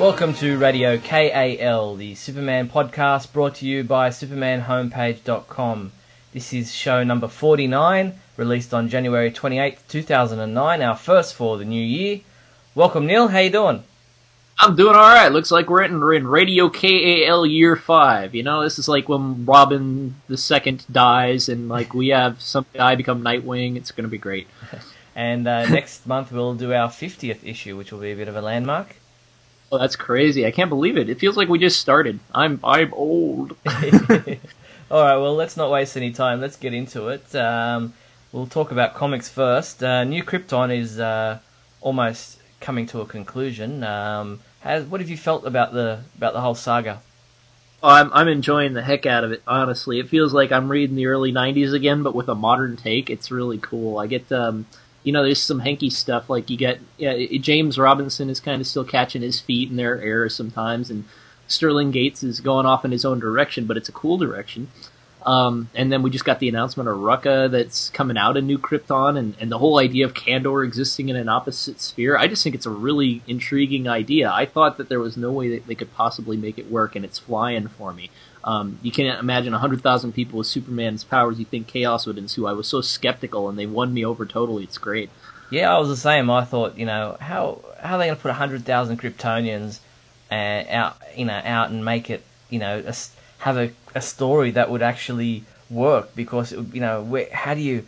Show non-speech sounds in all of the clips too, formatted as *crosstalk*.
Welcome to Radio KAL, the Superman podcast brought to you by supermanhomepage.com. This is show number 49, released on January 28th, 2009, our first for the new year. Welcome, Neil. How you doing? I'm doing all right. Looks like we're in, we're in Radio KAL year five. You know, this is like when Robin the Second dies, and like we have some guy become Nightwing. It's going to be great. *laughs* And uh, next month we'll do our 50th issue, which will be a bit of a landmark. Oh, that's crazy! I can't believe it. It feels like we just started. I'm I'm old. *laughs* *laughs* All right, well, let's not waste any time. Let's get into it. Um, we'll talk about comics first. Uh, New Krypton is uh, almost coming to a conclusion. Um, has, what have you felt about the about the whole saga? Oh, I'm I'm enjoying the heck out of it. Honestly, it feels like I'm reading the early '90s again, but with a modern take. It's really cool. I get um, you know, there's some hanky stuff like you get yeah, James Robinson is kind of still catching his feet in their errors sometimes, and Sterling Gates is going off in his own direction, but it's a cool direction. Um, and then we just got the announcement of Rucka that's coming out in New Krypton, and, and the whole idea of Kandor existing in an opposite sphere. I just think it's a really intriguing idea. I thought that there was no way that they could possibly make it work, and it's flying for me. Um, you can't imagine 100,000 people with Superman's powers. You think chaos would ensue. I was so skeptical, and they won me over totally. It's great. Yeah, I was the same. I thought, you know, how how are they going to put 100,000 Kryptonians uh, out, you know, out and make it, you know, a, have a, a story that would actually work? Because, it, you know, where, how do you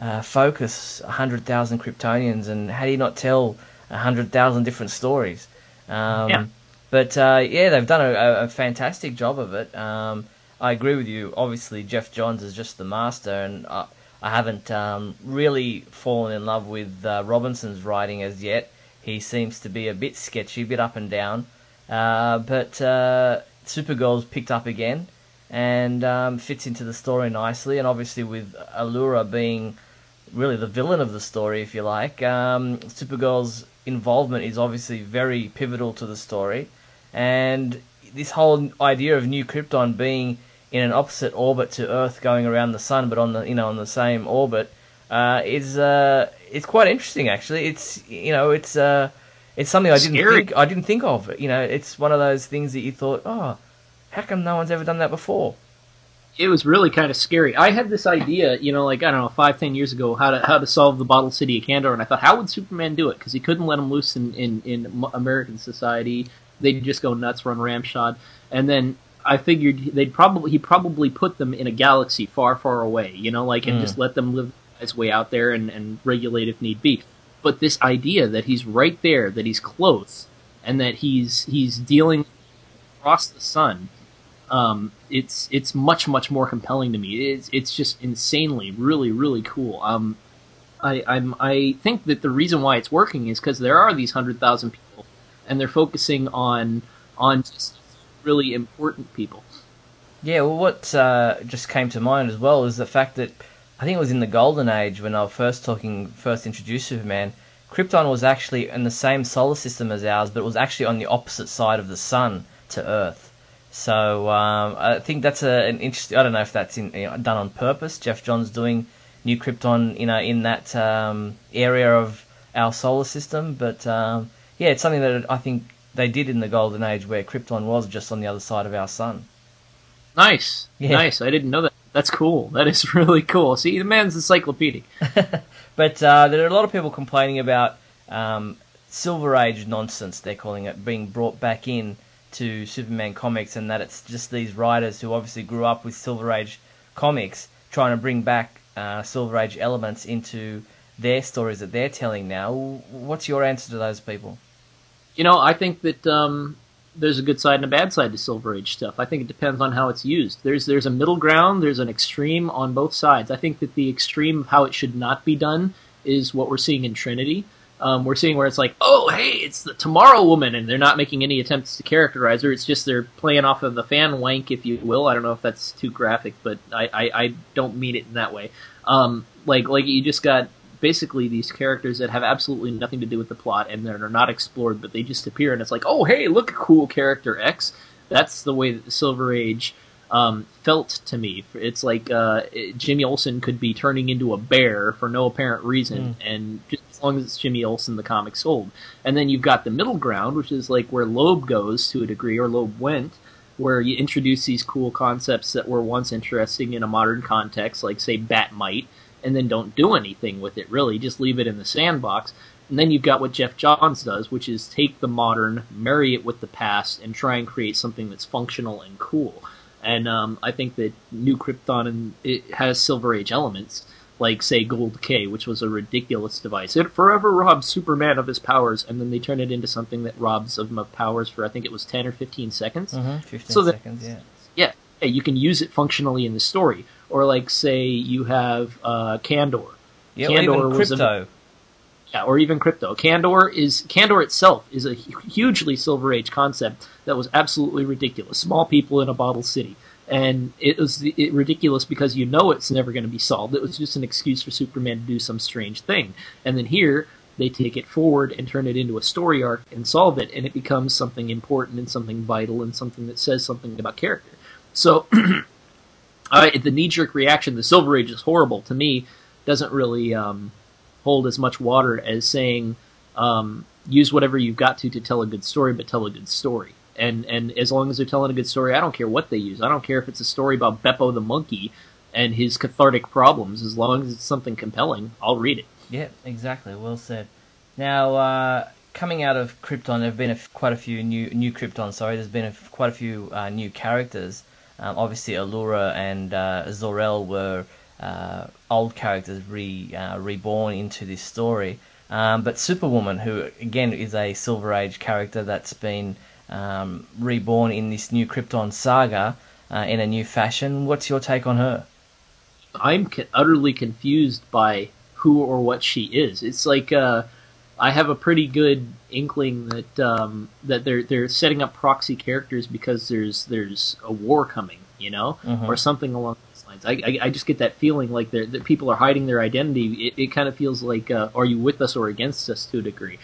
uh, focus 100,000 Kryptonians and how do you not tell 100,000 different stories? Um, Yeah. But uh, yeah, they've done a, a fantastic job of it. Um, I agree with you. Obviously, Geoff Johns is just the master, and I, I haven't um, really fallen in love with uh, Robinson's writing as yet. He seems to be a bit sketchy, a bit up and down. Uh, but uh, Supergirl's picked up again and um, fits into the story nicely. And obviously, with Alura being really the villain of the story, if you like, um, Supergirl's involvement is obviously very pivotal to the story. And this whole idea of New Krypton being in an opposite orbit to Earth, going around the sun, but on the you know on the same orbit, uh, is uh, it's quite interesting actually. It's you know it's uh, it's something I didn't Scary. think I didn't think of. You know, it's one of those things that you thought, oh, how come no one's ever done that before? it was really kind of scary. I had this idea, you know, like I don't know, five, ten years ago, how to how to solve the bottle city of Kandor, and I thought, how would Superman do it? Because he couldn't let him loose in, in in American society; they'd just go nuts, run ramshot. And then I figured they'd probably he probably put them in a galaxy far, far away, you know, like and Mm. just let them live his way out there and and regulate if need be. But this idea that he's right there, that he's close, and that he's he's dealing across the sun um, it's it's much much more compelling to me. It's it's just insanely really really cool. Um, I I'm I think that the reason why it's working is because there are these hundred thousand people, and they're focusing on on just really important people. Yeah, well, what uh, just came to mind as well is the fact that I think it was in the Golden Age when I was first talking, first introduced Superman. Krypton was actually in the same solar system as ours, but it was actually on the opposite side of the sun to Earth. So um, I think that's a, an interesting. I don't know if that's in, you know, done on purpose. Geoff Johns doing New Krypton, you know, in that um, area of our solar system, but um, yeah, it's something that I think they did in the Golden Age, where Krypton was just on the other side of our sun. Nice, Yeah. nice. I didn't know that. That's cool. That is *laughs* really cool. See, the man's encyclopedic. *laughs* But uh, there are a lot of people complaining about um, Silver Age nonsense. They're calling it being brought back in to Superman comics, and that it's just these writers who obviously grew up with Silver Age comics trying to bring back uh, Silver Age elements into their stories that they're telling now. What's your answer to those people? You know, I think that um, there's a good side and a bad side to Silver Age stuff. I think it depends on how it's used. There's there's a middle ground. There's an extreme on both sides. I think that the extreme of how it should not be done is what we're seeing in Trinity. Um, we're seeing where it's like, oh, hey, it's the Tomorrow Woman, and they're not making any attempts to characterize her. It's just they're playing off of the fan wank, if you will. I don't know if that's too graphic, but I, I, I don't mean it in that way. Um, like like you just got basically these characters that have absolutely nothing to do with the plot and they're not explored, but they just appear, and it's like, oh, hey, look, a cool character X. That's the way that the Silver Age um, felt to me. It's like uh, it, Jimmy Olsen could be turning into a bear for no apparent reason, mm. and just as long as it's Jimmy Olsen, the comic sold. And then you've got the middle ground, which is like where Loeb goes to a degree, or Loeb went, where you introduce these cool concepts that were once interesting in a modern context, like say Bat-Mite, and then don't do anything with it really, just leave it in the sandbox. And then you've got what Geoff Johns does, which is take the modern, marry it with the past, and try and create something that's functional and cool. And um, I think that New Krypton and it has Silver Age elements, like say Gold K, which was a ridiculous device. It forever robs Superman of his powers, and then they turn it into something that robs him of powers for I think it was ten or fifteen seconds. Mm-hmm, fifteen so that, seconds, yeah. Yeah, you can use it functionally in the story, or like say you have uh, Kandor. Yeah, Kandor was Krypto. A, yeah, or even Krypto. Kandor is Kandor itself is a hugely Silver Age concept that was absolutely ridiculous. Small people in a bottle city, and it was it, ridiculous because you know it's never going to be solved. It was just an excuse for Superman to do some strange thing, and then here they take it forward and turn it into a story arc and solve it, and it becomes something important and something vital and something that says something about character. So, *clears throat* The knee jerk reaction, the Silver Age is horrible to me, doesn't really. Um, hold as much water as saying um, use whatever you've got to to tell a good story, but tell a good story. And and as long as they're telling a good story, I don't care what they use. I don't care if it's a story about Beppo the monkey and his cathartic problems. As long as it's something compelling, I'll read it. Yeah, exactly. Well said. Now, uh, coming out of Krypton, there have been a, quite a few new new Krypton. Sorry, there's been a, quite a few uh, new characters. Um, obviously, Alura and uh, Zor-El were uh, old characters re uh, reborn into this story. Um, but Superwoman, who again is a Silver Age character that's been um, reborn in this new Krypton saga uh, in a new fashion, what's your take on her? I'm utterly confused by who or what she is. It's like uh, I have a pretty good inkling that um, that they're they're setting up proxy characters because there's there's a war coming, you know, mm-hmm. or something along those lines. I, I, I just get that feeling like that people are hiding their identity. It, it kind of feels like, uh, are you with us or against us to a degree?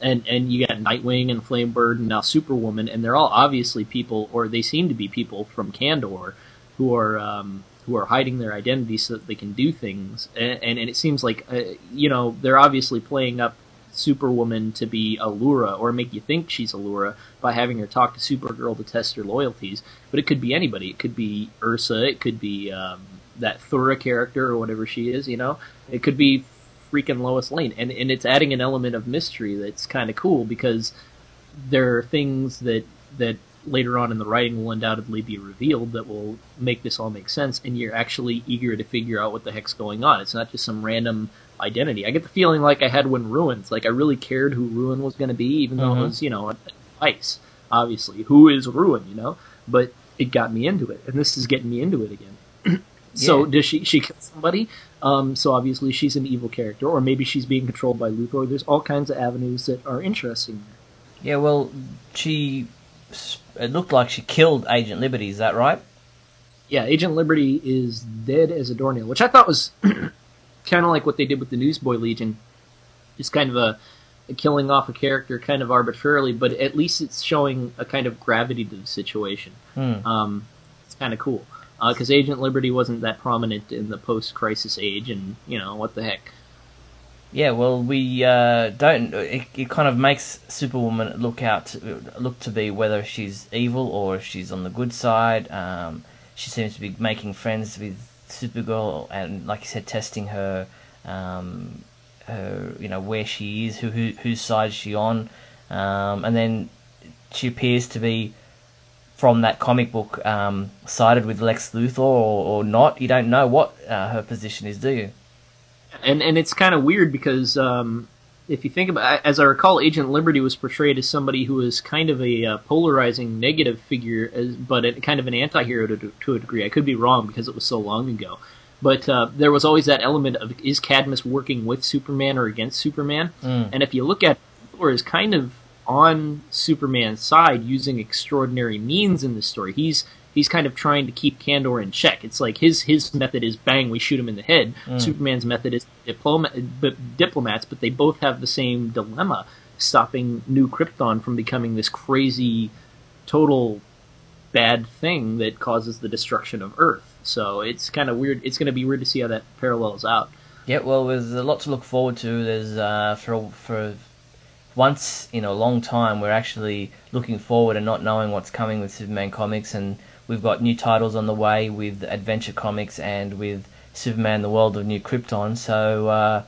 And and you got Nightwing and Flamebird and now Superwoman, and they're all obviously people, or they seem to be people from Kandor, who are um, who are hiding their identity so that they can do things. And, and, and it seems like uh, you know they're obviously playing up Superwoman to be Alura or make you think she's Alura by having her talk to Supergirl to test her loyalties. But it could be anybody. It could be Ursa. It could be um, that Thara character or whatever she is. You know, it could be freaking Lois Lane, and and it's adding an element of mystery that's kind of cool because there are things that that later on in the writing will undoubtedly be revealed that will make this all make sense, and you're actually eager to figure out what the heck's going on. It's not just some random identity. I get the feeling like I had when Ruin's like I really cared who Ruin was going to be, even though mm-hmm. it was you know ice. Obviously, who is Ruin? You know, but it got me into it, and this is getting me into it again. *clears throat* so yeah. does she she kill somebody? Um, so obviously she's an evil character, or maybe she's being controlled by Luthor. There's all kinds of avenues that are interesting. There. Yeah, well, she it looked like she killed Agent Liberty. Is that right? Yeah, Agent Liberty is dead as a doornail, which I thought was *clears throat* kind of like what they did with the Newsboy Legion. Just kind of a, a, killing off a character kind of arbitrarily, but at least it's showing a kind of gravity to the situation. Hmm. Um, it's kind of cool because uh, Agent Liberty wasn't that prominent in the post-crisis age, and you know what the heck. Yeah, well, we uh, don't. It, it, kind of makes Superwoman look out, look to be whether she's evil or she's on the good side. Um, she seems to be making friends with Supergirl, and like you said, testing her, um, her, you know, where she is, who, who whose side is she on, um, and then she appears to be from that comic book um, sided with Lex Luthor or, or not. You don't know what uh, her position is, do you? and and it's kind of weird because um, if you think about, as I recall, Agent Liberty was portrayed as somebody who was kind of a uh, polarizing negative figure, as, but a, kind of an anti-hero to, to, a degree. I could be wrong because it was so long ago. But uh, there was always that element of is Cadmus working with Superman or against Superman? Mm. And if you look at Thor is kind of on Superman's side using extraordinary means in this story. He's he's kind of trying to keep Kandor in check. It's like his his method is bang, we shoot him in the head. Mm. Superman's method is diploma- b- diplomats, but they both have the same dilemma: stopping New Krypton from becoming this crazy, total bad thing that causes the destruction of Earth. So it's kind of weird. It's going to be weird to see how that parallels out. Yeah, well, there's a lot to look forward to. There's uh, for for once in a long time we're actually looking forward and not knowing what's coming with Superman comics, and we've got new titles on the way with Adventure Comics and with Superman: The World of New Krypton. So uh,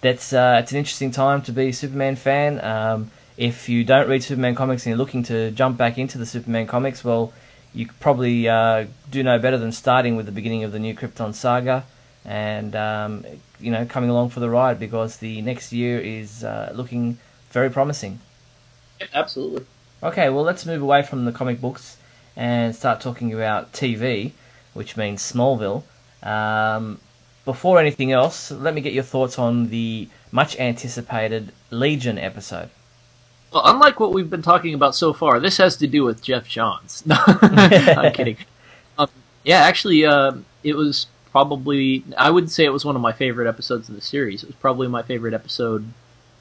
that's uh, it's an interesting time to be a Superman fan. Um, if you don't read Superman comics and you're looking to jump back into the Superman comics, well, you probably uh, do no better than starting with the beginning of the New Krypton saga and um, you know coming along for the ride because the next year is uh, looking very promising. Absolutely. Okay, well let's move away from the comic books and start talking about TV, which means Smallville. Um, before anything else, let me get your thoughts on the much anticipated Legion episode. Well, unlike what we've been talking about so far, this has to do with Geoff Johns. *laughs* No, *laughs* I'm kidding. Um, yeah, actually, uh, it was probably I would say it was one of my favorite episodes of the series. It was probably my favorite episode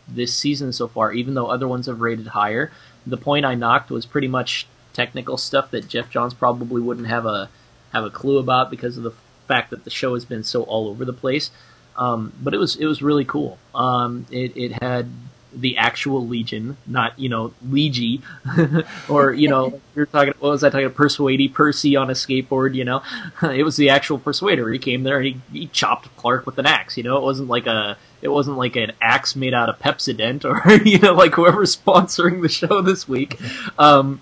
this season so far, even though other ones have rated higher. The point I knocked was pretty much technical stuff that Geoff Johns probably wouldn't have a have a clue about because of the fact that the show has been so all over the place. Um, but it was it was really cool. Um, it it had the actual Legion, not you know Legie, *laughs* or you know *laughs* you're talking. What was I talking? About Persuady Percy on a skateboard. You know, *laughs* it was the actual Persuader. He came there and he, he chopped Clark with an axe. You know, it wasn't like a it wasn't like an axe made out of Pepsodent or you know like whoever's sponsoring the show this week. Um,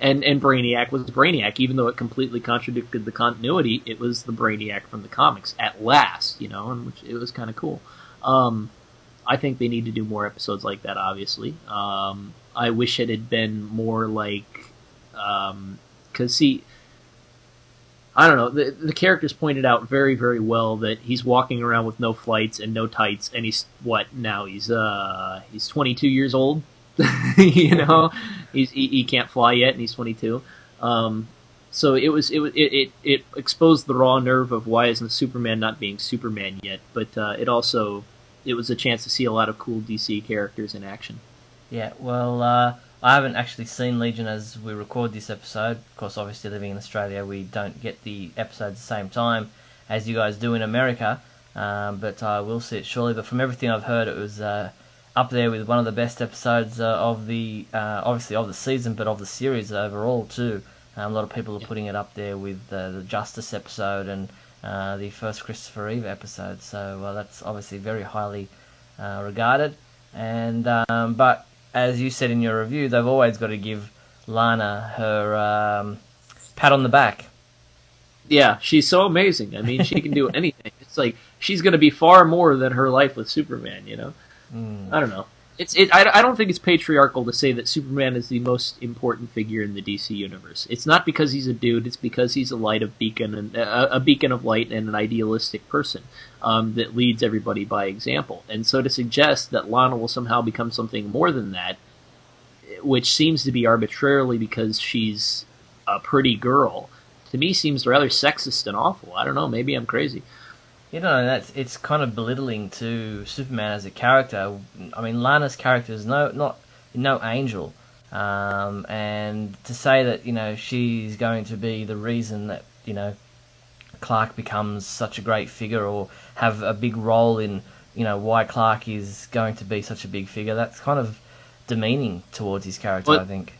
and and Brainiac was Brainiac, even though it completely contradicted the continuity. It was the Brainiac from the comics at last, you know, and which it was kind of cool. Um, I think they need to do more episodes like that. Obviously, um, I wish it had been more like, because um, see, I don't know. The, the characters pointed out very, very well that he's walking around with no flights and no tights, and he's what now? He's uh, he's 22 years old. *laughs* you know, he's he, he, can't fly yet, and he's 22. Um, so it was it, it it exposed the raw nerve of why isn't Superman not being Superman yet, but uh, it also it was a chance to see a lot of cool DC characters in action. Yeah, well, uh, I haven't actually seen Legion as we record this episode. Of course, obviously living in Australia, we don't get the episodes the same time as you guys do in America. Um, but I will see it surely. But from everything I've heard, it was uh, up there with one of the best episodes uh, of the uh, obviously of the season, but of the series overall too. Um, a lot of people are putting it up there with uh, the Justice episode and uh, the first Christopher Reeve episode. So uh, that's obviously very highly uh, regarded. And um, but as you said in your review, they've always got to give Lana her um, pat on the back. Yeah, she's so amazing. I mean, she can do *laughs* anything. It's like she's going to be far more than her life with Superman. You know, mm. I don't know it's it. I, I don't think it's patriarchal to say that Superman is the most important figure in the DC universe. It's not because he's a dude. It's because he's a light of beacon and a, a beacon of light and an idealistic person um, that leads everybody by example. And so to suggest that Lana will somehow become something more than that, which seems to be arbitrarily because she's a pretty girl, to me seems rather sexist and awful. I don't know. Maybe I'm crazy. You know, that's it's kind of belittling to Superman as a character. I mean, Lana's character is no not no angel, um, and to say that you know she's going to be the reason that you know Clark becomes such a great figure or have a big role in you know why Clark is going to be such a big figure, that's kind of demeaning towards his character. I think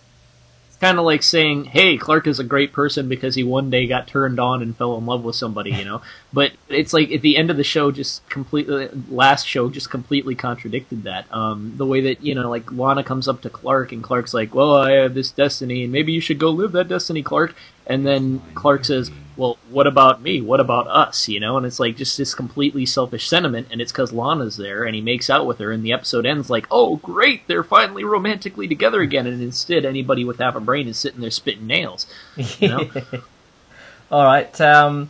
kind of like saying, "Hey, Clark is a great person because he one day got turned on and fell in love with somebody," you know. *laughs* but it's like at the end of the show, just completely last show just completely contradicted that. Um, the way that you know, like Lana comes up to Clark and Clark's like, "Well, I have this destiny, and maybe you should go live that destiny, Clark." And then Clark says, well, what about me? What about us? You know, and it's like just this completely selfish sentiment, and it's because Lana's there, and he makes out with her, and the episode ends like, oh, great, they're finally romantically together again, and instead, anybody with half a brain is sitting there spitting nails. You know? *laughs* All right. Um,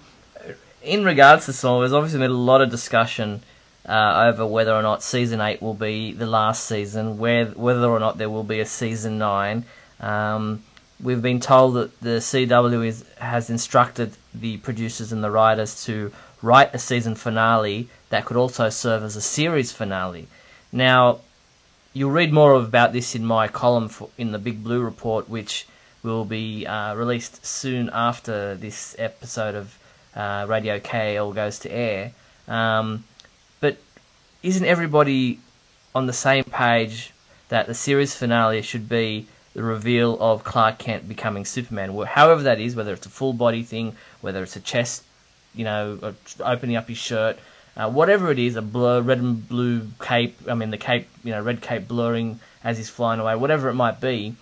in regards to Saw, there's obviously been a lot of discussion uh, over whether or not season eight will be the last season, where, whether or not there will be a season nine. Um, we've been told that the CW is, has instructed the producers and the writers to write a season finale that could also serve as a series finale. Now, you'll read more about this in my column for, in the Big Blue Report, which will be uh, released soon after this episode of uh, Radio KAL goes to air. Um, but isn't everybody on the same page that the series finale should be the reveal of Clark Kent becoming Superman? However that is, whether it's a full body thing, whether it's a chest, you know, opening up his shirt, uh, whatever it is, a blur, red and blue cape. I mean, the cape, you know, red cape blurring as he's flying away, whatever it might be.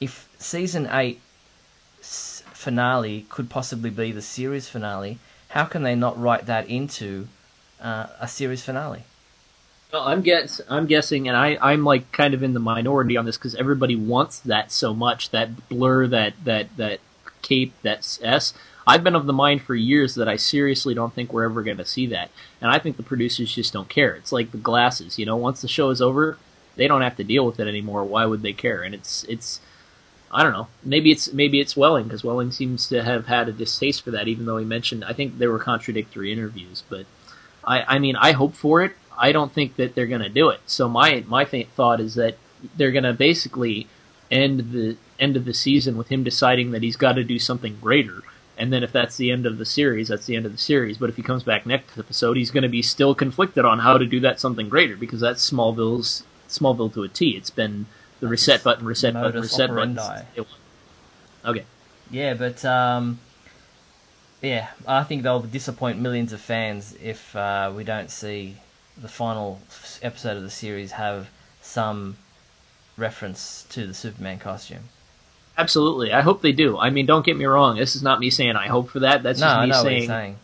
If season eight finale could possibly be the series finale, how can they not write that into uh, a series finale? Well, I'm guess I'm guessing, and I I'm like kind of in the minority on this because everybody wants that so much that blur that that that cape that S. I've been of the mind for years that I seriously don't think we're ever going to see that. And I think the producers just don't care. It's like the glasses, you know, once the show is over, they don't have to deal with it anymore. Why would they care? And it's it's I don't know. Maybe it's maybe it's Welling because Welling seems to have had a distaste for that, even though he mentioned I think there were contradictory interviews. But I I mean I hope for it. I don't think that they're going to do it. So my my thought is that they're going to basically end the end of the season with him deciding that he's got to do something greater and then if that's the end of the series, that's the end of the series. But if he comes back next episode, he's going to be still conflicted on how to do that something greater because that's Smallville's Smallville to a T. It's been the reset button, reset button, reset button. Okay. Yeah, but um, yeah, I think they'll disappoint millions of fans if uh, we don't see the final episode of the series have some reference to the Superman costume. Absolutely. I hope they do. I mean, don't get me wrong. This is not me saying I hope for that. That's no, just me saying, saying,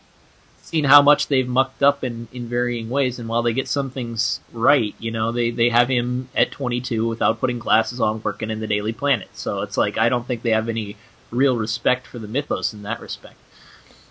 seeing how much they've mucked up in, in varying ways. And while they get some things right, you know, they, they have him at 22 without putting glasses on working in the Daily Planet. So it's like, I don't think they have any real respect for the mythos in that respect.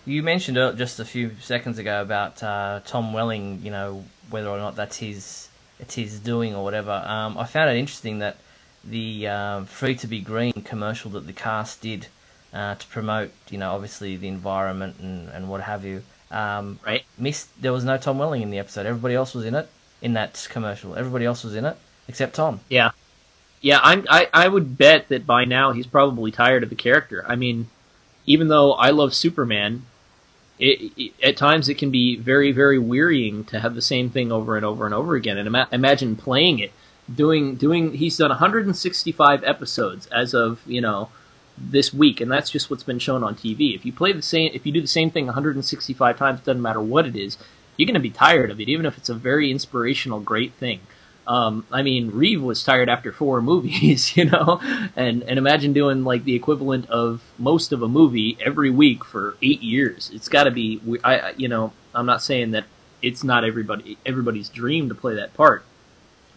You mentioned just a few seconds ago about uh, Tom Welling, you know, whether or not that's his, it's his doing or whatever. Um, I found it interesting that the uh, Free to Be Green commercial that the cast did uh, to promote, you know, obviously the environment and, and what have you. Um, right. Missed. There was no Tom Welling in the episode. Everybody else was in it in that commercial. Everybody else was in it except Tom. Yeah. Yeah, I'm, I I would bet that by now he's probably tired of the character. I mean, even though I love Superman, it, it, at times it can be very very wearying to have the same thing over and over and over again. And ima- imagine playing it doing doing he's done 165 episodes as of you know this week. And that's just what's been shown on TV if you play the same if you do the same thing 165 times it doesn't matter what it is you're going to be tired of it even if it's a very inspirational great thing um, I mean Reeve was tired after four *laughs* movies you know and and imagine doing like the equivalent of most of a movie every week for 8 years it's got to be I you know I'm not saying that it's not everybody everybody's dream to play that part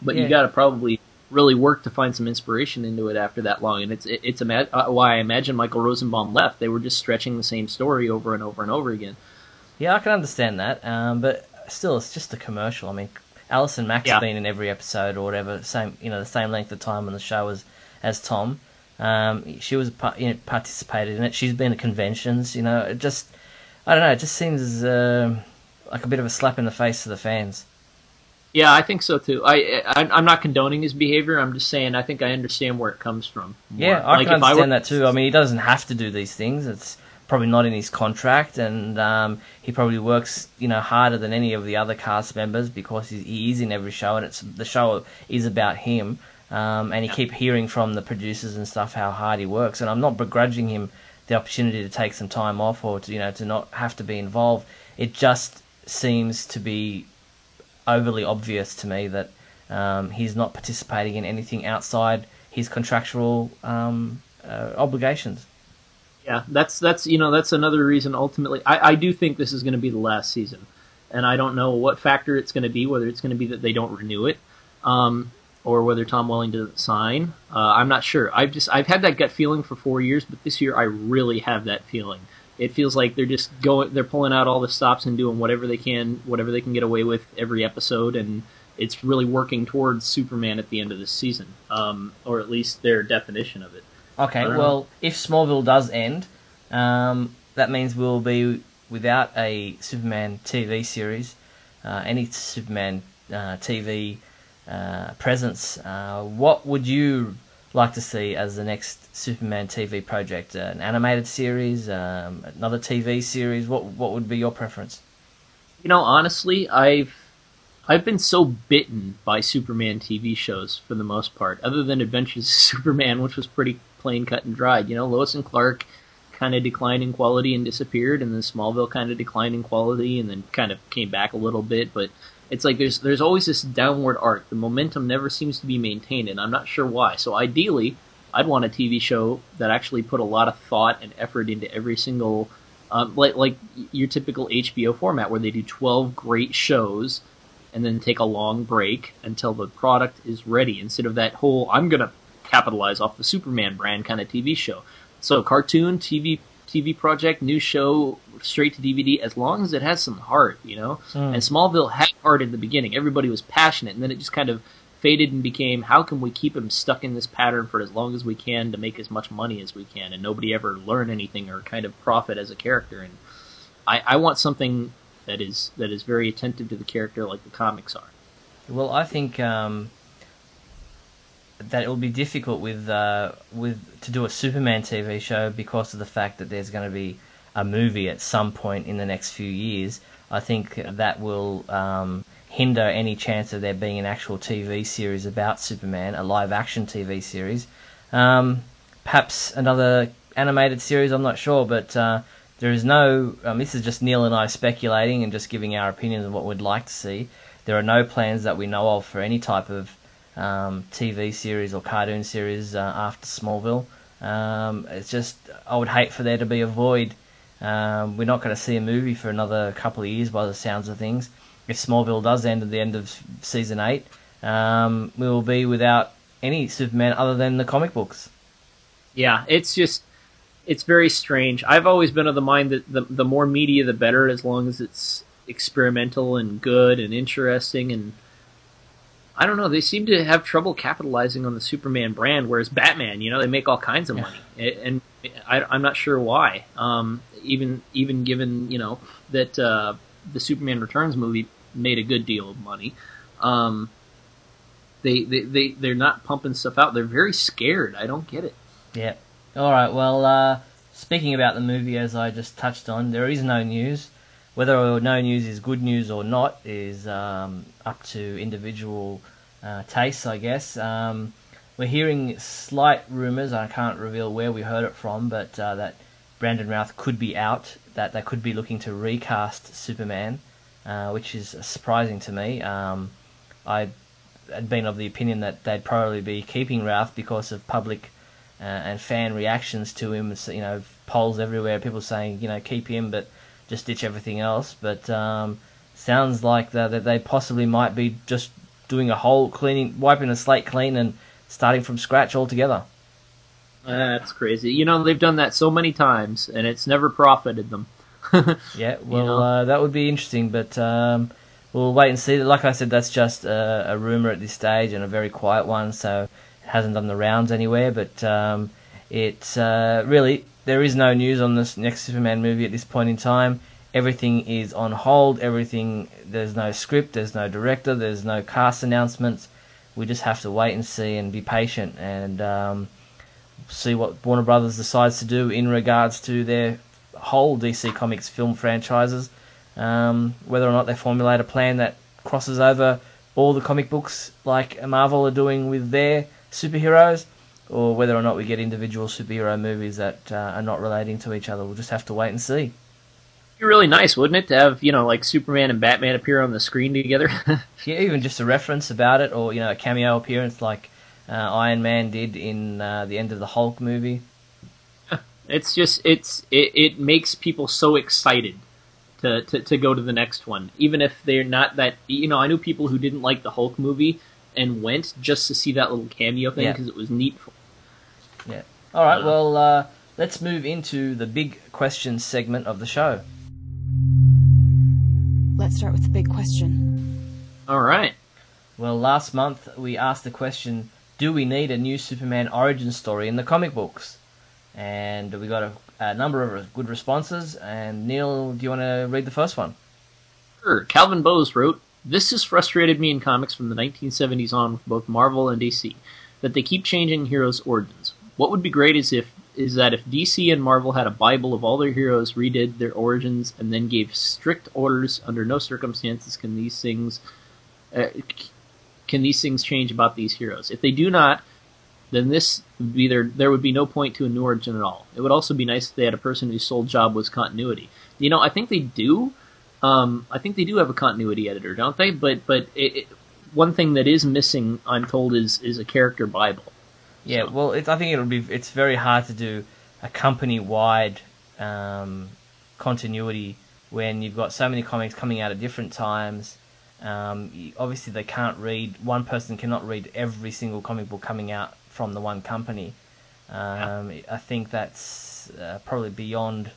but yeah. you got to probably really work to find some inspiration into it after that long. And it's it, it's ima- uh, why I imagine Michael Rosenbaum left. They were just stretching the same story over and over and over again. Yeah, I can understand that, um, but still, it's just a commercial. I mean, Allison Mack's yeah. been in every episode or whatever, same you know the same length of time on the show as as Tom. Um, she was you know, participated in it. She's been at conventions. You know, it just I don't know. It just seems uh, like a bit of a slap in the face to the fans. Yeah, I think so too. I, I am not condoning his behavior. I'm just saying I think I understand where it comes from. More. Yeah, I like can understand I were... that too. I mean, he doesn't have to do these things. It's probably not in his contract, and um, he probably works you know harder than any of the other cast members because he, he is in every show, and it's the show is about him. Um, and you keep hearing from the producers and stuff how hard he works, and I'm not begrudging him the opportunity to take some time off or to you know to not have to be involved. It just seems to be overly obvious to me that um, he's not participating in anything outside his contractual um, uh, obligations. Yeah, that's that's you know that's another reason. Ultimately, I, I do think this is going to be the last season, and I don't know what factor it's going to be. Whether it's going to be that they don't renew it, um, or whether Tom Welling doesn't sign. Uh, I'm not sure. I've just I've had that gut feeling for four years, but this year I really have that feeling it feels like they're just going they're pulling out all the stops and doing whatever they can whatever they can get away with every episode and it's really working towards superman at the end of the season um, or at least their definition of it okay well if smallville does end um, that means we'll be without a superman tv series uh, any superman uh, tv uh, presence uh, what would you like to see as the next Superman TV project? An animated series, um, another TV series? What what would be your preference? You know, honestly, I've I've been so bitten by Superman TV shows for the most part, other than Adventures of *laughs* Superman, which was pretty plain cut and dried. You know, Lois and Clark kind of declined in quality and disappeared, and then Smallville kind of declined in quality and then kind of came back a little bit. But it's like there's there's always this downward arc. The momentum never seems to be maintained, and I'm not sure why. So ideally, I'd want a TV show that actually put a lot of thought and effort into every single, um, like like your typical HBO format, where they do 12 great shows and then take a long break until the product is ready. Instead of that whole I'm gonna capitalize off the Superman brand kind of TV show. So cartoon, TV, TV project, new show, straight to DVD, as long as it has some heart, you know. Mm. And Smallville had heart in the beginning. Everybody was passionate, and then it just kind of faded and became how can we keep him stuck in this pattern for as long as we can to make as much money as we can, and nobody ever learn anything or kind of profit as a character. And I, I want something that is that is very attentive to the character like the comics are. Well, I think um, that it will be difficult with uh, with to do a Superman TV show because of the fact that there's going to be a movie at some point in the next few years. I think that will um, hinder any chance of there being an actual TV series about Superman, a live action TV series. Um, perhaps another animated series, I'm not sure, but uh, there is no. Um, this is just Neil and I speculating and just giving our opinions of what we'd like to see. There are no plans that we know of for any type of um, TV series or cartoon series uh, after Smallville. Um, it's just I would hate for there to be a void. Um, we're not going to see a movie for another couple of years by the sounds of things. If Smallville does end at the end of season eight, um, we will be without any Superman other than the comic books. Yeah, it's just it's very strange. I've always been of the mind that the the more media the better, as long as it's experimental and good and interesting and I don't know. They seem to have trouble capitalizing on the Superman brand, whereas Batman, you know, they make all kinds of money, and I, am not sure why. Um, even even given you know that uh, the Superman Returns movie made a good deal of money, um, they they they they're not pumping stuff out. They're very scared. I don't get it. Yeah. All right. Well, uh, speaking about the movie, as I just touched on, there is no news. Whether or no news is good news or not is um, up to individual uh, tastes, I guess. Um, we're hearing slight rumours. I can't reveal where we heard it from, but uh, that Brandon Routh could be out. That they could be looking to recast Superman, uh, which is surprising to me. Um, I had been of the opinion that they'd probably be keeping Routh because of public uh, and fan reactions to him. You know, polls everywhere, people saying you know keep him, but just ditch everything else. But um, sounds like that, that they possibly might be just doing a whole cleaning, wiping the slate clean and starting from scratch altogether. That's crazy. You know, they've done that so many times, and it's never profited them. *laughs* yeah, well, you know? uh, that would be interesting, but um, we'll wait and see. Like I said, that's just a, a rumor at this stage and a very quiet one, so it hasn't done the rounds anywhere. But um, it's uh, really there is no news on this next Superman movie at this point in time. Everything is on hold. Everything there's no script, there's no director, there's no cast announcements. We just have to wait and see and be patient and um, see what Warner Brothers decides to do in regards to their whole DC Comics film franchises. Um, whether or not they formulate a plan that crosses over all the comic books like Marvel are doing with their superheroes, or whether or not we get individual superhero movies that uh, are not relating to each other. We'll just have to wait and see. It'd be really nice, wouldn't it, to have you know like Superman and Batman appear on the screen together? *laughs* yeah, even just a reference about it, or you know a cameo appearance like uh, Iron Man did in uh, the end of the Hulk movie. *laughs* It's just it's it, it makes people so excited to, to, to go to the next one, even if they're not that. You know, I knew people who didn't like the Hulk movie and went just to see that little cameo thing because yeah. it was neat. For yeah. All right. Uh, well, uh, let's move into the big questions segment of the show. Let's start with the big question. All right. Well, last month we asked the question: Do we need a new Superman origin story in the comic books? And we got a, a number of good responses. And Neil, do you want to read the first one? Sure. Calvin Bowes wrote, this has frustrated me in comics from the 1970s on with both Marvel and DC. that they keep changing heroes' origins. What would be great is if is that if DC and Marvel had a Bible of all their heroes, redid their origins, and then gave strict orders under no circumstances can these things uh, can these things change about these heroes. If they do not, then this would be there. There would be no point to a new origin at all. It would also be nice if they had a person whose sole job was continuity. You know, I think they do. Um, I think they do have a continuity editor, don't they? But but it, it, one thing that is missing, I'm told, is is a character bible. Yeah, well, I think it'll be. It's very hard to do a company-wide um, continuity when you've got so many comics coming out at different times. Um, obviously, they can't read. One person cannot read every single comic book coming out from the one company. Um, yeah. I think that's uh, probably beyond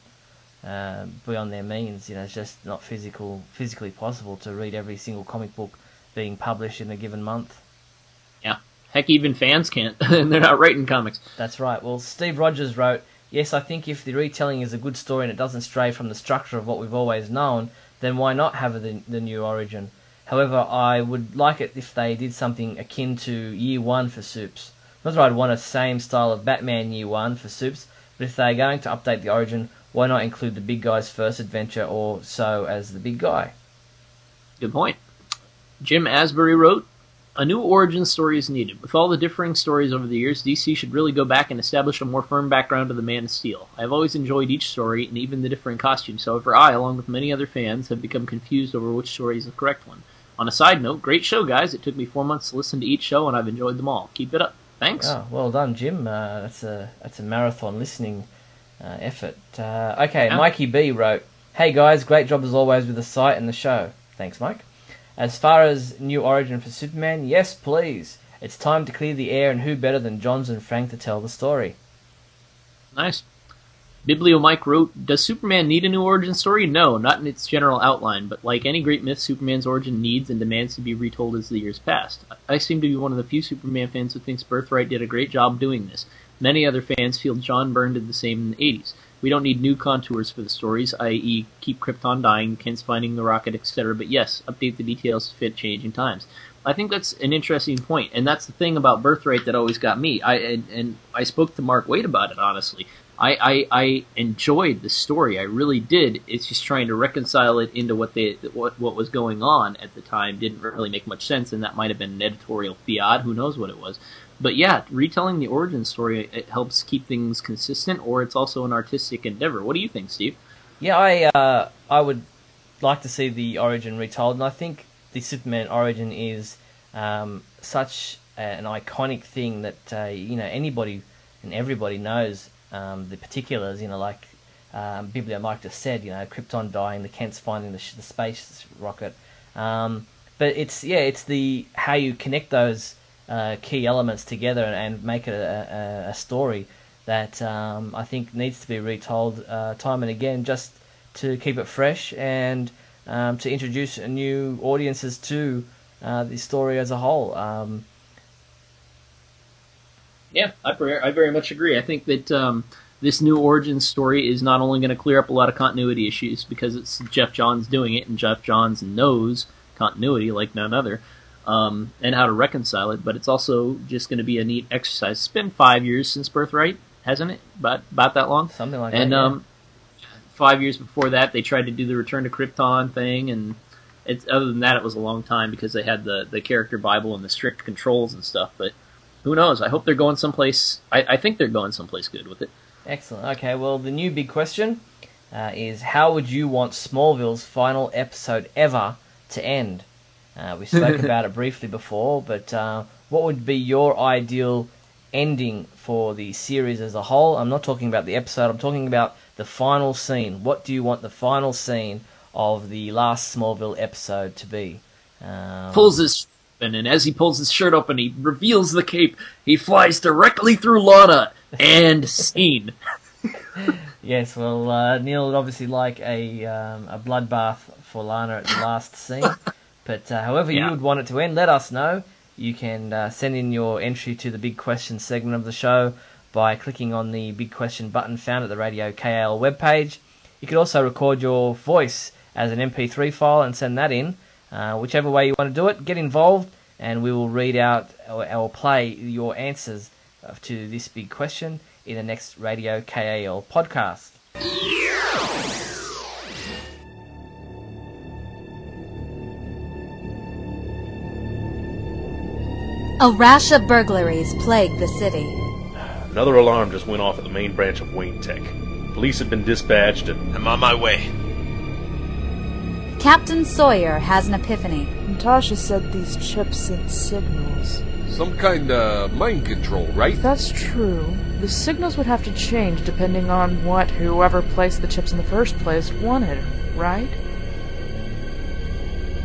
uh, beyond their means. You know, it's just not physical physically possible to read every single comic book being published in a given month. Heck, even fans can't, *laughs* and they're not writing comics. That's right. Well, Steve Rogers wrote, Yes, I think if the retelling is a good story and it doesn't stray from the structure of what we've always known, then why not have the, the new origin? However, I would like it if they did something akin to Year One for Supes. Not that I'd want a same style of Batman Year One for Supes, but if they're going to update the origin, why not include the big guy's first adventure or so as the big guy? Good point. Jim Asbury wrote, a new origin story is needed. With all the differing stories over the years, DC should really go back and establish a more firm background to the Man of Steel. I have always enjoyed each story and even the differing costumes. However, I, along with many other fans, have become confused over which story is the correct one. On a side note, great show, guys. It took me four months to listen to each show, and I've enjoyed them all. Keep it up. Thanks. Oh, well done, Jim. Uh, that's a that's a marathon listening uh, effort. Uh, okay, yeah. Mikey B wrote, "Hey guys, great job as always with the site and the show. Thanks, Mike." As far as new origin for Superman, yes, please. It's time to clear the air, and who better than Johns and Frank to tell the story? Nice. Biblio Mike wrote, Does Superman need a new origin story? No, not in its general outline, but like any great myth, Superman's origin needs and demands to be retold as the years pass. I seem to be one of the few Superman fans who thinks Birthright did a great job doing this. Many other fans feel John Byrne did the same in the 80s. We don't need new contours for the stories, i.e., keep Krypton dying, Kent's finding the rocket, etc. But yes, update the details to fit changing times. I think that's an interesting point, and that's the thing about Birthright that always got me. I and, and I spoke to Mark Waid about it honestly. I, I, I enjoyed the story. I really did. It's just trying to reconcile it into what they what what was going on at the time didn't really make much sense, and that might have been an editorial fiat. Who knows what it was? But yeah, retelling the origin story it helps keep things consistent, or it's also an artistic endeavor. What do you think, Steve? Yeah, I uh, I would like to see the origin retold, and I think the Superman origin is um, such an iconic thing that uh, you know anybody and everybody knows um, the particulars. You know, like um, Biblio Mike just said, you know, Krypton dying, the Kents finding the, the space rocket. Um, but it's yeah, it's the how you connect those uh, key elements together and make it a, a, a story that um, I think needs to be retold uh, time and again just to keep it fresh and um, to introduce new audiences to uh, the story as a whole. Yeah, I, I very much agree. I think that um, this new origin story is not only going to clear up a lot of continuity issues because it's Geoff Johns doing it, and Geoff Johns knows continuity like none other, um, and how to reconcile it. But it's also just going to be a neat exercise. It's been five years since Birthright, hasn't it? About about that long. Something like and, that. And um, five years before that, they tried to do the Return to Krypton thing, and it's other than that, it was a long time because they had the the character Bible and the strict controls and stuff. But who knows? I hope they're going someplace. I, I think they're going someplace good with it. Excellent. Okay, well, the new big question uh, is how would you want Smallville's final episode ever to end? Uh, we spoke *laughs* about it briefly before, but uh, what would be your ideal ending for the series as a whole? I'm not talking about the episode, I'm talking about the final scene. What do you want the final scene of the last Smallville episode to be? Um, Pulls his open, and as he pulls his shirt open, he reveals the cape. He flies directly through Lana and scene. *laughs* yes, well, uh, Neil would obviously like a um, a bloodbath for Lana at the last scene. *laughs* But uh, however yeah. you would want it to end, let us know. You can uh, send in your entry to the Big Question segment of the show by clicking on the Big Question button found at the Radio KAL webpage. You could also record your voice as an MP3 file and send that in. Uh, whichever way you want to do it, get involved. and we will read out or, or play your answers uh, to this big question in the next Radio KAL podcast. A rash of burglaries plagued the city. Another alarm just went off at the main branch of Wayne Tech. Police have been dispatched and I'm on my way. Captain Sawyer has an epiphany. Natasha said these chips sent signals. Some kind of mind control, right? If that's true, the signals would have to change depending on what whoever placed the chips in the first place wanted, right?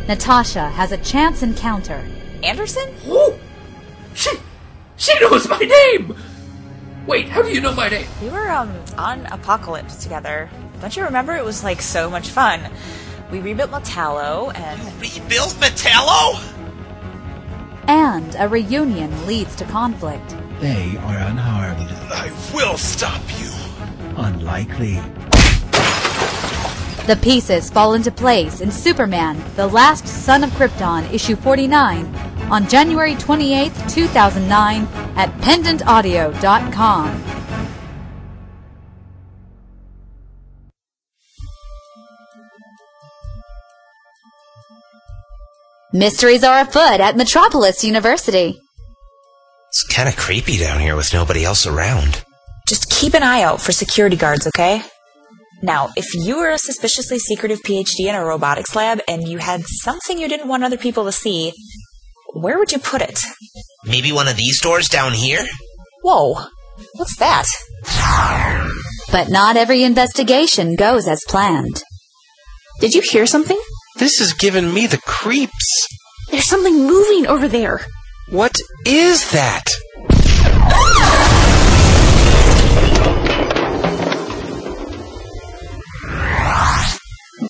Natasha has a chance encounter. Anderson? Who? She, she knows my name! Wait, how do you know my name? We were um on Apocalypse together. Don't you remember? It was like so much fun. We rebuilt Metallo and Rebuilt Metallo? And a reunion leads to conflict. They are unharmed. I will stop you. Unlikely. The pieces fall into place in Superman, The Last Son of Krypton, issue 49, on January 28, 2009, at pendantaudio.com. Mysteries are afoot at Metropolis University. It's kind of creepy down here with nobody else around. just keep an eye out for security guards, okay? Now, if you were a suspiciously secretive PhD in a robotics lab and you had something you didn't want other people to see, where would you put it? Maybe one of these doors down here? Whoa, what's that? But not every investigation goes as planned. Did you hear something? This is giving me the creeps. There's something moving over there. What is that?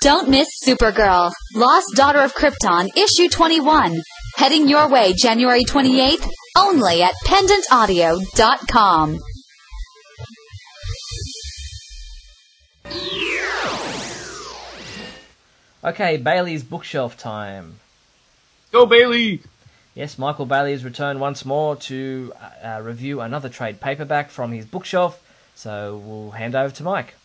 Don't miss Supergirl, Lost Daughter of Krypton, issue 21. Heading your way January 28th, only at pendantaudio.com. Okay, Bailey's bookshelf time. Go Bailey! Yes, Michael Bailey has returned once more to uh, uh, review another trade paperback from his bookshelf. So we'll hand over to Mike.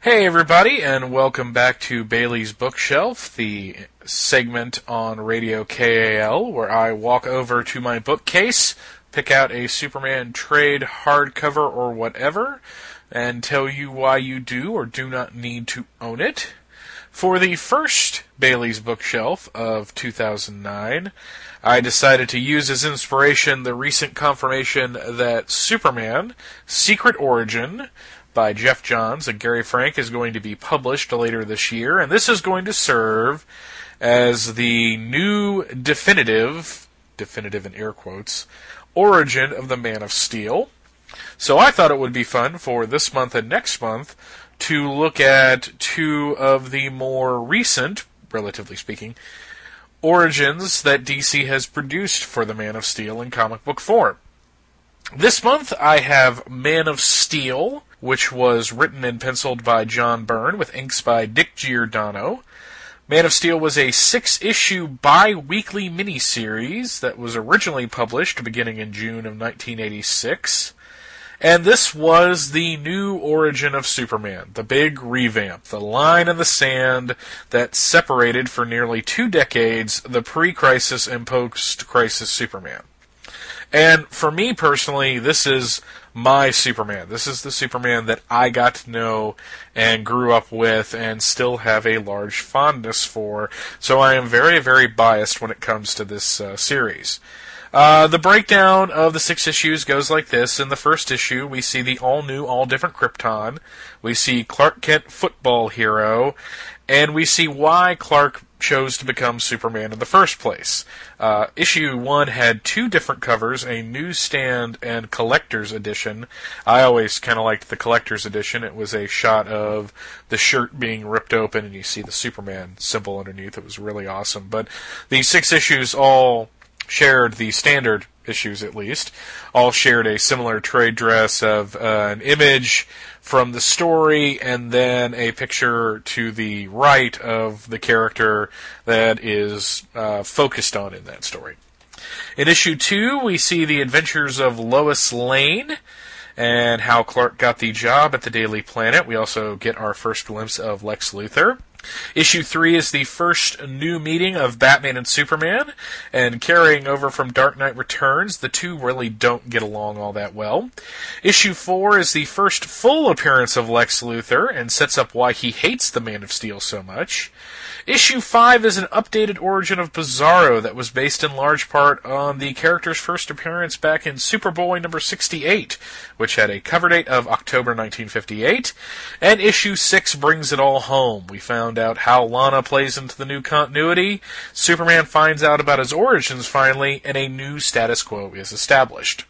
Hey, everybody, and welcome back to Bailey's Bookshelf, the segment on Radio KAL where I walk over to my bookcase, pick out a Superman trade hardcover or whatever, and tell you why you do or do not need to own it. For the first Bailey's Bookshelf of 2009, I decided to use as inspiration the recent confirmation that Superman Secret Origin by Geoff Johns and Gary Frank is going to be published later this year, and this is going to serve as the new definitive, definitive in air quotes, origin of the Man of Steel. So I thought it would be fun for this month and next month to look at two of the more recent, relatively speaking, origins that DC has produced for the Man of Steel in comic book form. This month I have Man of Steel, which was written and penciled by John Byrne with inks by Dick Giordano. Man of Steel was a six issue bi weekly miniseries that was originally published beginning in June of 1986. And this was the new origin of Superman, the big revamp, the line in the sand that separated for nearly two decades the pre crisis and post crisis Superman. And for me personally, this is my Superman. This is the Superman that I got to know and grew up with and still have a large fondness for. So I am very, very biased when it comes to this uh, series. Uh, the breakdown of the six issues goes like this. In the first issue, we see the all new, all different Krypton. We see Clark Kent, football hero, and we see why Clark chose to become Superman in the first place. Uh, issue one had two different covers, a newsstand and collector's edition. I always kind of liked the collector's edition. It was a shot of the shirt being ripped open and you see the Superman symbol underneath. It was really awesome. But the six issues all shared the standard issues at least, all shared a similar trade dress of uh, an image from the story and then a picture to the right of the character that is uh, focused on in that story. In issue two, we see the adventures of Lois Lane and how Clark got the job at the Daily Planet. We also get our first glimpse of Lex Luthor. Issue 3 is the first new meeting of Batman and Superman, and carrying over from Dark Knight Returns, the two really don't get along all that well. Issue 4 is the first full appearance of Lex Luthor, and sets up why he hates the Man of Steel so much. Issue 5 is an updated origin of Bizarro that was based in large part on the character's first appearance back in Superboy number 68, which had a cover date of October 1958. And issue 6 brings it all home. We found out how Lana plays into the new continuity, Superman finds out about his origins finally, and a new status quo is established.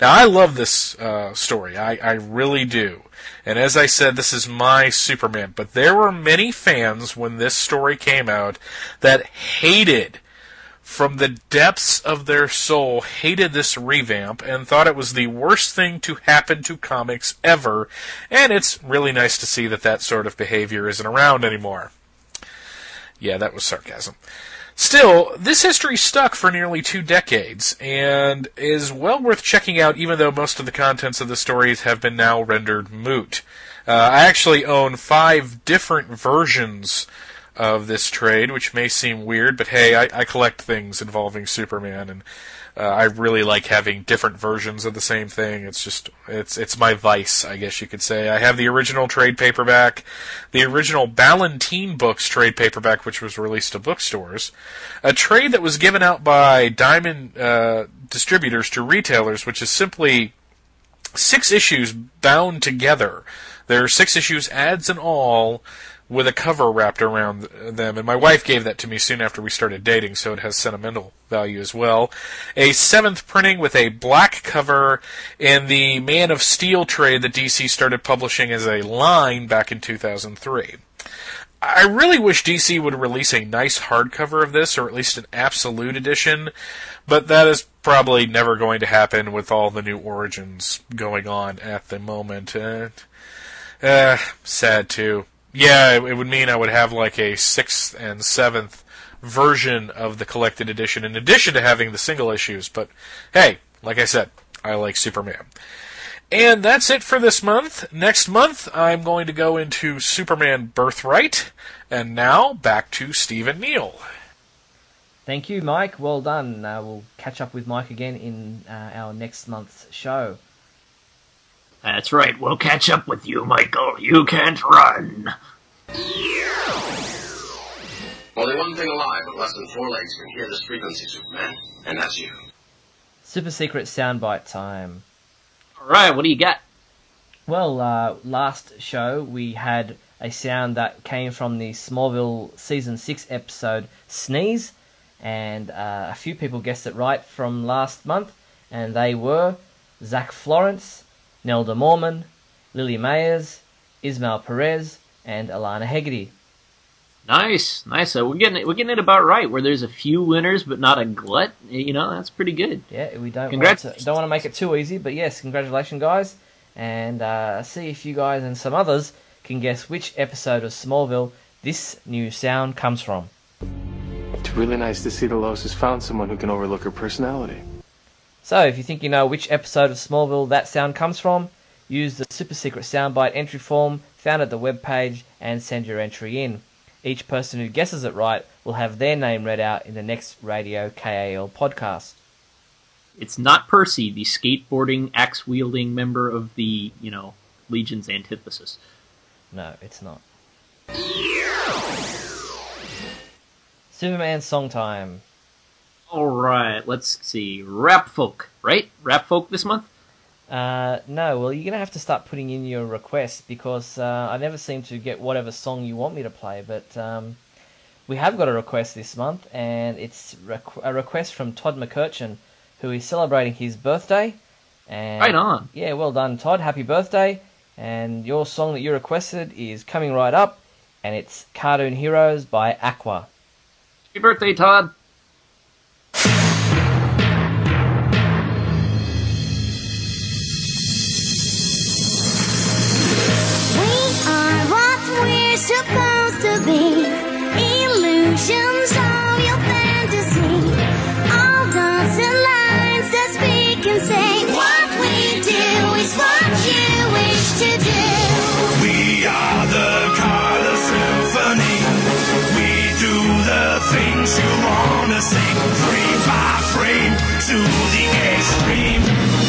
Now, I love this uh, story. I, I really do. And as I said, this is my Superman. But there were many fans when this story came out that hated, from the depths of their soul, hated this revamp and thought it was the worst thing to happen to comics ever. And it's really nice to see that that sort of behavior isn't around anymore. Yeah, that was sarcasm. Still, this history stuck for nearly two decades and is well worth checking out, even though most of the contents of the stories have been now rendered moot. Uh, I actually own five different versions of this trade, which may seem weird, but hey, I, I collect things involving Superman, and uh, I really like having different versions of the same thing. It's just it's it's my vice, I guess you could say. I have the original trade paperback, the original Ballantine Books trade paperback, which was released to bookstores, a trade that was given out by Diamond uh, distributors to retailers, which is simply six issues bound together. There are six issues, ads and all, with a cover wrapped around them. And my wife gave that to me soon after we started dating, so it has sentimental value as well. A seventh printing with a black cover in the Man of Steel trade that DC started publishing as a line back in 2003. I really wish DC would release a nice hardcover of this, or at least an absolute edition, but that is probably never going to happen with all the new origins going on at the moment. Uh, uh, sad too yeah, it would mean I would have like a sixth and seventh version of the collected edition in addition to having the single issues. But hey, like I said, I like Superman. And that's it for this month. Next month, I'm going to go into Superman Birthright. And now, back to Stephen Neal. Thank you, Mike. Well done. Uh, we'll catch up with Mike again in uh, our next month's show. That's right. We'll catch up with you, Michael. You can't run. Only one thing alive with less than four legs can hear this frequency, Superman, and that's you. Super secret soundbite time. All right, what do you got? Well, uh, last show we had a sound that came from the Smallville season six episode "Sneeze," and uh, a few people guessed it right from last month, and they were Zach Florence, Nelda Mormon, Lily Mayers, Ismael Perez, and Alana Hegarty. Nice, nice. So we're getting it, we're getting it about right. Where there's a few winners, but not a glut. You know, that's pretty good. Yeah, we don't Congrats. want to, don't want to make it too easy, but yes, congratulations, guys, and uh, see if you guys and some others can guess which episode of Smallville this new sound comes from. It's really nice to see the Lois has found someone who can overlook her personality. So, if you think you know which episode of Smallville that sound comes from, use the super secret soundbite entry form found at the webpage and send your entry in. Each person who guesses it right will have their name read out in the next Radio KAL podcast. It's not Percy, the skateboarding, axe wielding member of the, you know, Legion's antithesis. No, it's not. Superman song time. All right, let's see. Rap folk, right? Rap folk this month. Uh, no, well, you're gonna have to start putting in your requests because uh, I never seem to get whatever song you want me to play. But um, we have got a request this month, and it's requ- a request from Todd McCurchin, who is celebrating his birthday. And right on. Yeah, well done, Todd. Happy birthday! And your song that you requested is coming right up, and it's "Cartoon Heroes" by Aqua. Happy birthday, Todd! Frame by frame to the extreme.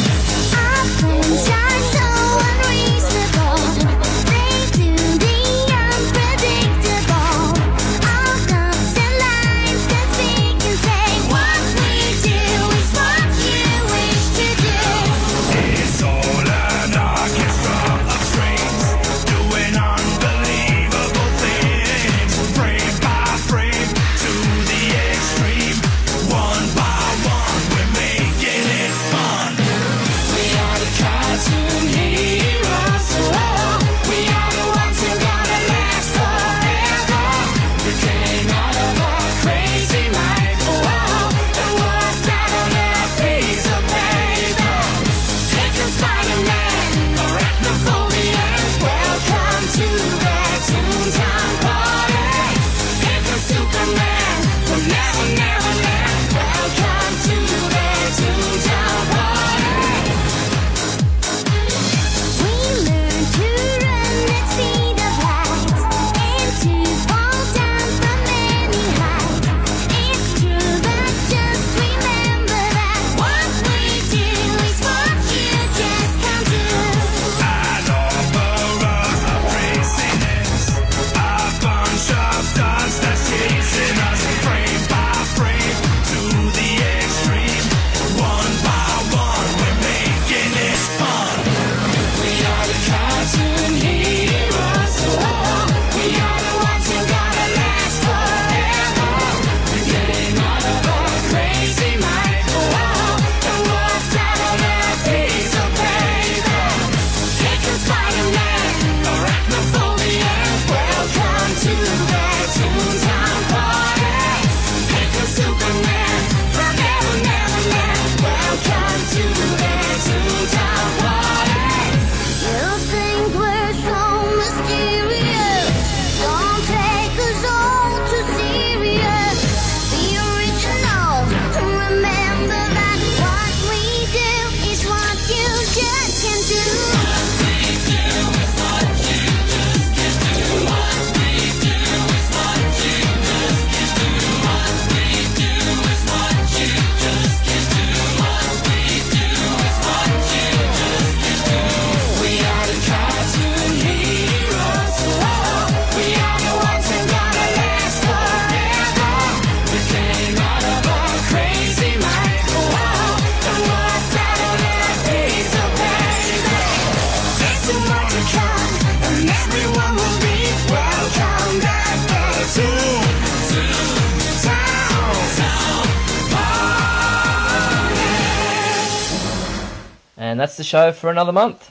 That's the show for another month.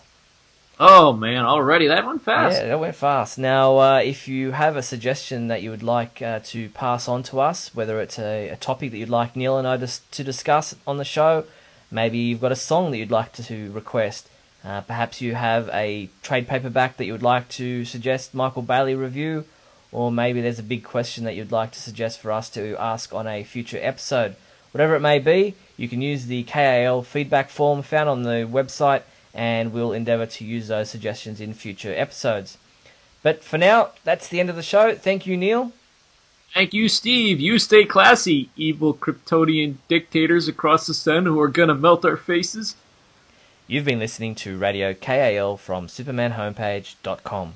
Oh man, already that went fast. Yeah, that went fast. Now, uh, if you have a suggestion that you would like uh, to pass on to us, whether it's a, a topic that you'd like Neil and I dis- to discuss on the show, maybe you've got a song that you'd like to, to request, uh, perhaps you have a trade paperback that you would like to suggest Michael Bailey review, or maybe there's a big question that you'd like to suggest for us to ask on a future episode. Whatever it may be, you can use the KAL feedback form found on the website, and we'll endeavour to use those suggestions in future episodes. But for now, that's the end of the show. Thank you, Neil. Thank you, Steve. You stay classy, evil Kryptonian dictators across the sun who are gonna melt our faces. You've been listening to Radio KAL from SupermanHomepage.com.